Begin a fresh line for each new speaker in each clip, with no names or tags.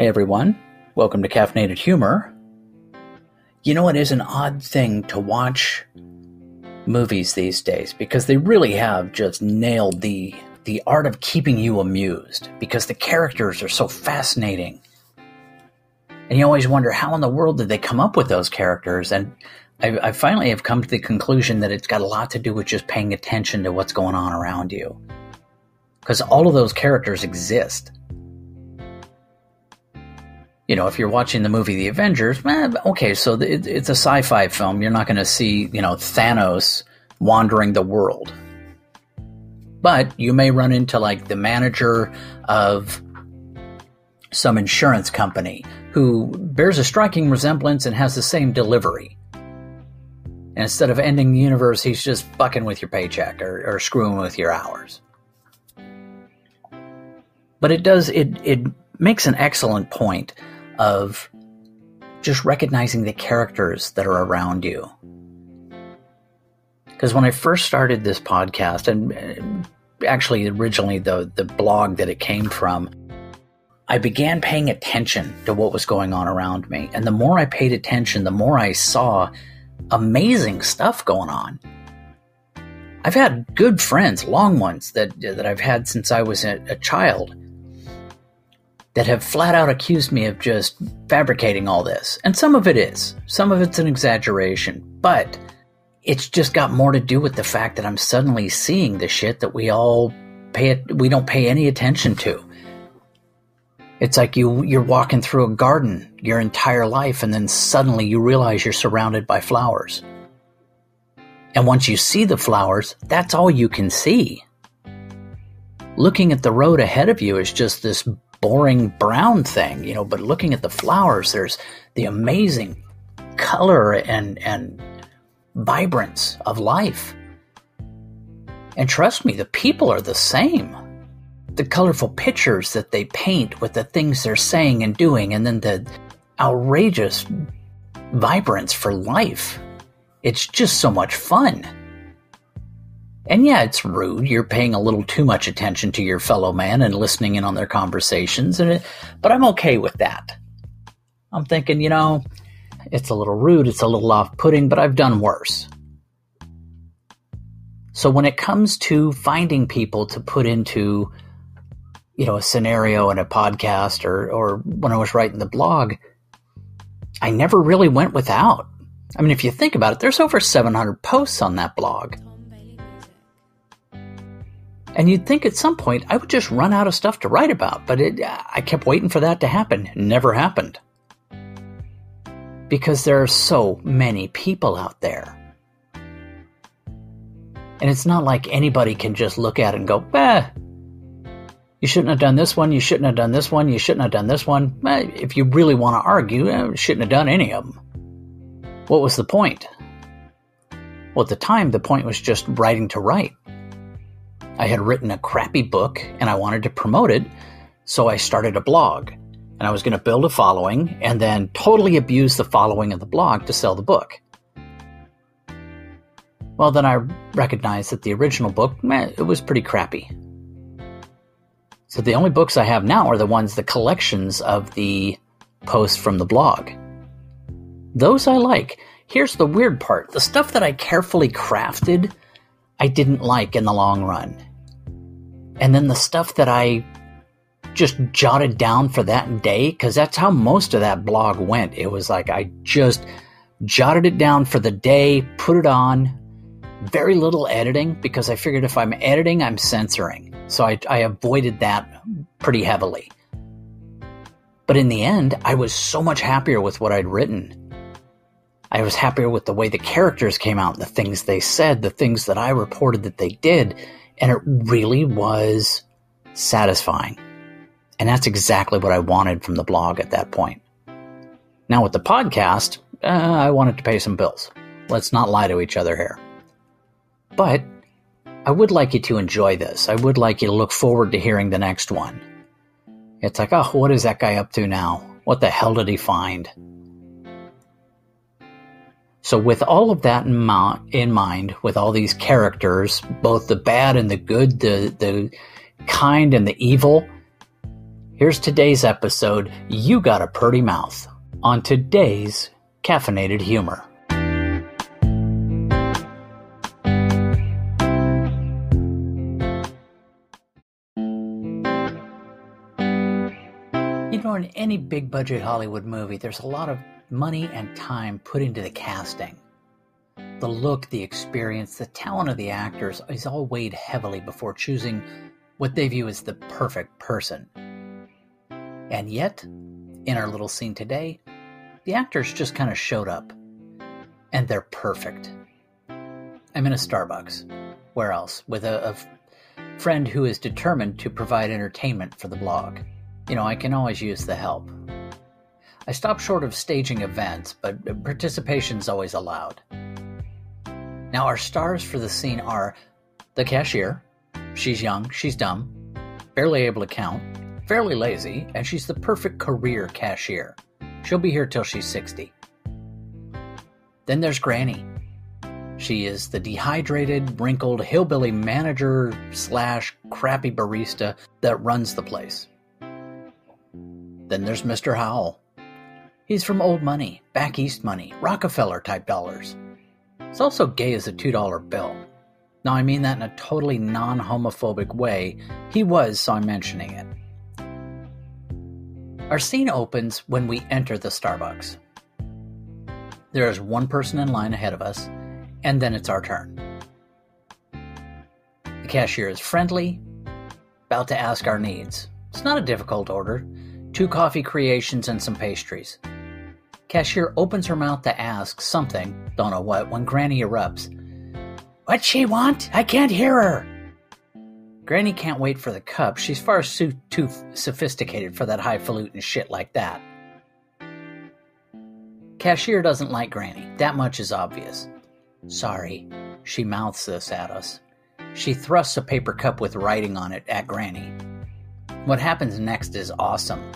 Hey everyone, welcome to Caffeinated Humor. You know, it is an odd thing to watch movies these days because they really have just nailed the the art of keeping you amused because the characters are so fascinating. And you always wonder how in the world did they come up with those characters? And I, I finally have come to the conclusion that it's got a lot to do with just paying attention to what's going on around you. Because all of those characters exist you know, if you're watching the movie The Avengers, eh, okay, so it, it's a sci-fi film. You're not going to see, you know, Thanos wandering the world. But you may run into like the manager of some insurance company who bears a striking resemblance and has the same delivery. And instead of ending the universe, he's just fucking with your paycheck or, or screwing with your hours. But it does, it, it makes an excellent point of just recognizing the characters that are around you. Because when I first started this podcast, and uh, actually originally the, the blog that it came from, I began paying attention to what was going on around me. And the more I paid attention, the more I saw amazing stuff going on. I've had good friends, long ones that that I've had since I was a, a child, that have flat out accused me of just fabricating all this. And some of it is. Some of it's an exaggeration. But it's just got more to do with the fact that I'm suddenly seeing the shit that we all pay it, we don't pay any attention to. It's like you you're walking through a garden your entire life and then suddenly you realize you're surrounded by flowers. And once you see the flowers, that's all you can see. Looking at the road ahead of you is just this boring brown thing, you know, but looking at the flowers, there's the amazing color and, and vibrance of life. And trust me, the people are the same. The colorful pictures that they paint with the things they're saying and doing, and then the outrageous vibrance for life. It's just so much fun. And yeah, it's rude. You're paying a little too much attention to your fellow man and listening in on their conversations, and it, but I'm okay with that. I'm thinking, you know, it's a little rude, it's a little off-putting, but I've done worse. So when it comes to finding people to put into, you know, a scenario in a podcast or or when I was writing the blog, I never really went without. I mean, if you think about it, there's over 700 posts on that blog. And you'd think at some point I would just run out of stuff to write about, but it, I kept waiting for that to happen. never happened. Because there are so many people out there. And it's not like anybody can just look at it and go, eh, you shouldn't have done this one, you shouldn't have done this one, you shouldn't have done this one. Eh, if you really want to argue, eh, shouldn't have done any of them. What was the point? Well, at the time, the point was just writing to write. I had written a crappy book and I wanted to promote it, so I started a blog. And I was going to build a following and then totally abuse the following of the blog to sell the book. Well, then I recognized that the original book, it was pretty crappy. So the only books I have now are the ones, the collections of the posts from the blog. Those I like. Here's the weird part the stuff that I carefully crafted, I didn't like in the long run. And then the stuff that I just jotted down for that day, because that's how most of that blog went. It was like I just jotted it down for the day, put it on, very little editing, because I figured if I'm editing, I'm censoring. So I, I avoided that pretty heavily. But in the end, I was so much happier with what I'd written. I was happier with the way the characters came out, the things they said, the things that I reported that they did. And it really was satisfying. And that's exactly what I wanted from the blog at that point. Now, with the podcast, uh, I wanted to pay some bills. Let's not lie to each other here. But I would like you to enjoy this. I would like you to look forward to hearing the next one. It's like, oh, what is that guy up to now? What the hell did he find? So, with all of that in, mind, with all these characters, both the bad and the good, the, the kind and the evil, Here's today's episode You Got a Pretty Mouth on today's Caffeinated Humor. You know, in any big budget Hollywood movie, there's a lot of money and time put into the casting. The look, the experience, the talent of the actors is all weighed heavily before choosing what they view as the perfect person. And yet, in our little scene today, the actors just kind of showed up. And they're perfect. I'm in a Starbucks. Where else? With a, a friend who is determined to provide entertainment for the blog. You know, I can always use the help. I stop short of staging events, but participation's always allowed. Now, our stars for the scene are the cashier. She's young, she's dumb, barely able to count, fairly lazy, and she's the perfect career cashier. She'll be here till she's 60. Then there's Granny. She is the dehydrated, wrinkled hillbilly manager slash crappy barista that runs the place. Then there's Mr. Howell. He's from old money, back east money, Rockefeller type dollars. He's also gay as a $2 bill. Now, I mean that in a totally non homophobic way. He was, so I'm mentioning it. Our scene opens when we enter the Starbucks. There is one person in line ahead of us, and then it's our turn. The cashier is friendly, about to ask our needs. It's not a difficult order two coffee creations, and some pastries. Cashier opens her mouth to ask something, don't know what, when Granny erupts. What she want? I can't hear her. Granny can't wait for the cup. She's far too, too sophisticated for that highfalutin shit like that. Cashier doesn't like Granny. That much is obvious. Sorry. She mouths this at us. She thrusts a paper cup with writing on it at Granny. What happens next is awesome.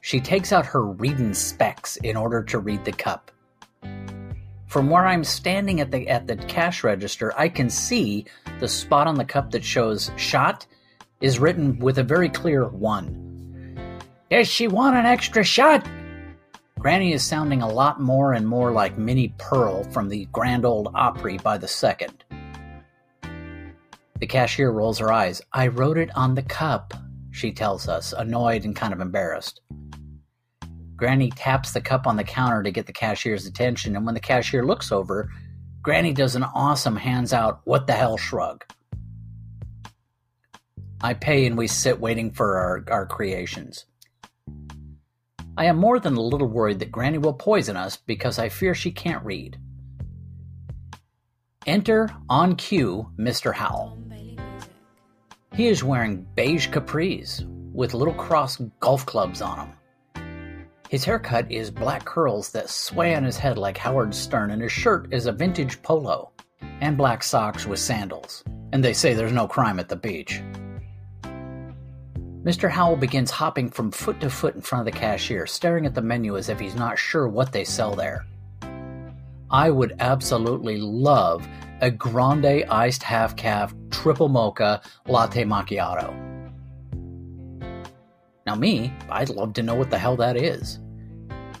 She takes out her reading specs in order to read the cup. From where I'm standing at the at the cash register, I can see the spot on the cup that shows shot is written with a very clear 1. Does she want an extra shot? Granny is sounding a lot more and more like Minnie Pearl from the Grand Ole Opry by the second. The cashier rolls her eyes. I wrote it on the cup she tells us, annoyed and kind of embarrassed. Granny taps the cup on the counter to get the cashier's attention, and when the cashier looks over, Granny does an awesome hands out, what the hell shrug. I pay and we sit waiting for our, our creations. I am more than a little worried that Granny will poison us because I fear she can't read. Enter, on cue, Mr. Howell. He is wearing beige capris with little cross golf clubs on them. His haircut is black curls that sway on his head like Howard Stern, and his shirt is a vintage polo and black socks with sandals. And they say there's no crime at the beach. Mr. Howell begins hopping from foot to foot in front of the cashier, staring at the menu as if he's not sure what they sell there. I would absolutely love a grande iced half caff triple mocha latte macchiato. Now, me, I'd love to know what the hell that is.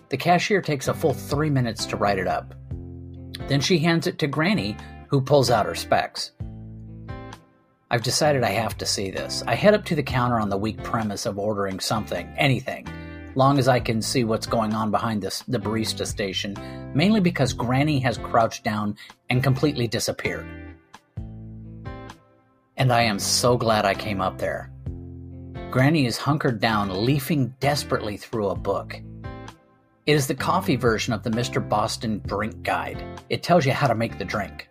The cashier takes a full three minutes to write it up. Then she hands it to Granny, who pulls out her specs. I've decided I have to see this. I head up to the counter on the weak premise of ordering something, anything, long as I can see what's going on behind this, the barista station, mainly because Granny has crouched down and completely disappeared. And I am so glad I came up there. Granny is hunkered down, leafing desperately through a book. It is the coffee version of the Mr. Boston Drink Guide. It tells you how to make the drink.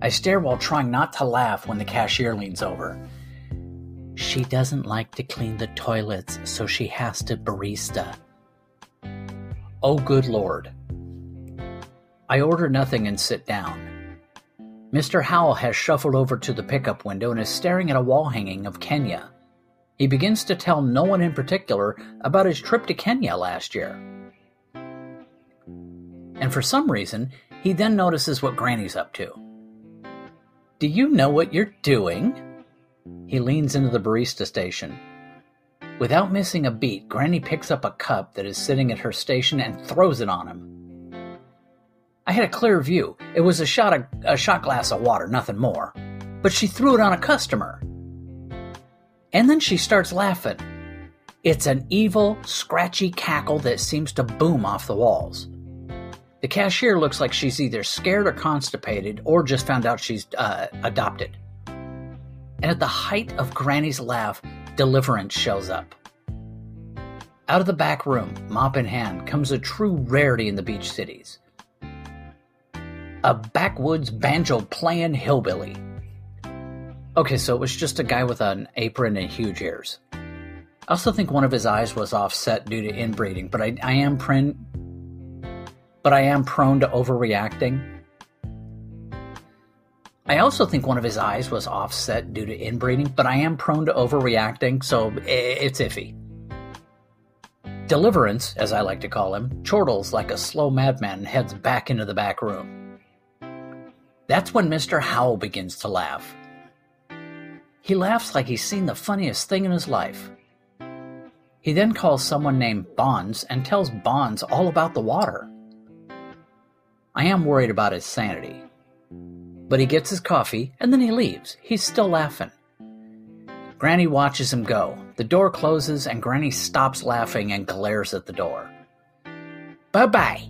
I stare while trying not to laugh when the cashier leans over. She doesn't like to clean the toilets, so she has to barista. Oh, good lord. I order nothing and sit down. Mr. Howell has shuffled over to the pickup window and is staring at a wall hanging of Kenya. He begins to tell no one in particular about his trip to Kenya last year. And for some reason, he then notices what Granny's up to. Do you know what you're doing? He leans into the barista station. Without missing a beat, Granny picks up a cup that is sitting at her station and throws it on him. I had a clear view. It was a shot of, a shot glass of water, nothing more. But she threw it on a customer. And then she starts laughing. It's an evil, scratchy cackle that seems to boom off the walls. The cashier looks like she's either scared or constipated or just found out she's uh, adopted. And at the height of Granny's laugh, Deliverance shows up. Out of the back room, mop in hand, comes a true rarity in the beach cities. A backwoods banjo playing hillbilly. Okay, so it was just a guy with an apron and huge ears. I also think one of his eyes was offset due to inbreeding, but I, I am prone, but I am prone to overreacting. I also think one of his eyes was offset due to inbreeding, but I am prone to overreacting, so it's iffy. Deliverance, as I like to call him, chortles like a slow madman and heads back into the back room. That's when Mr. Howell begins to laugh. He laughs like he's seen the funniest thing in his life. He then calls someone named Bonds and tells Bonds all about the water. I am worried about his sanity. But he gets his coffee and then he leaves. He's still laughing. Granny watches him go. The door closes and Granny stops laughing and glares at the door. Bye bye.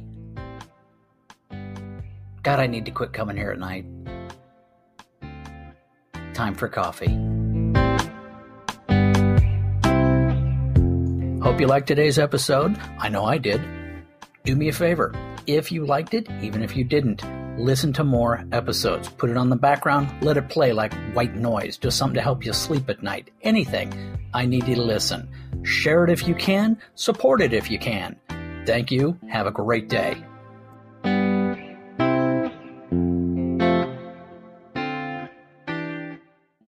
God, I need to quit coming here at night. Time for coffee. Hope you liked today's episode. I know I did. Do me a favor. If you liked it, even if you didn't, listen to more episodes. Put it on the background, let it play like white noise, just something to help you sleep at night. Anything. I need you to listen. Share it if you can, support it if you can. Thank you. Have a great day.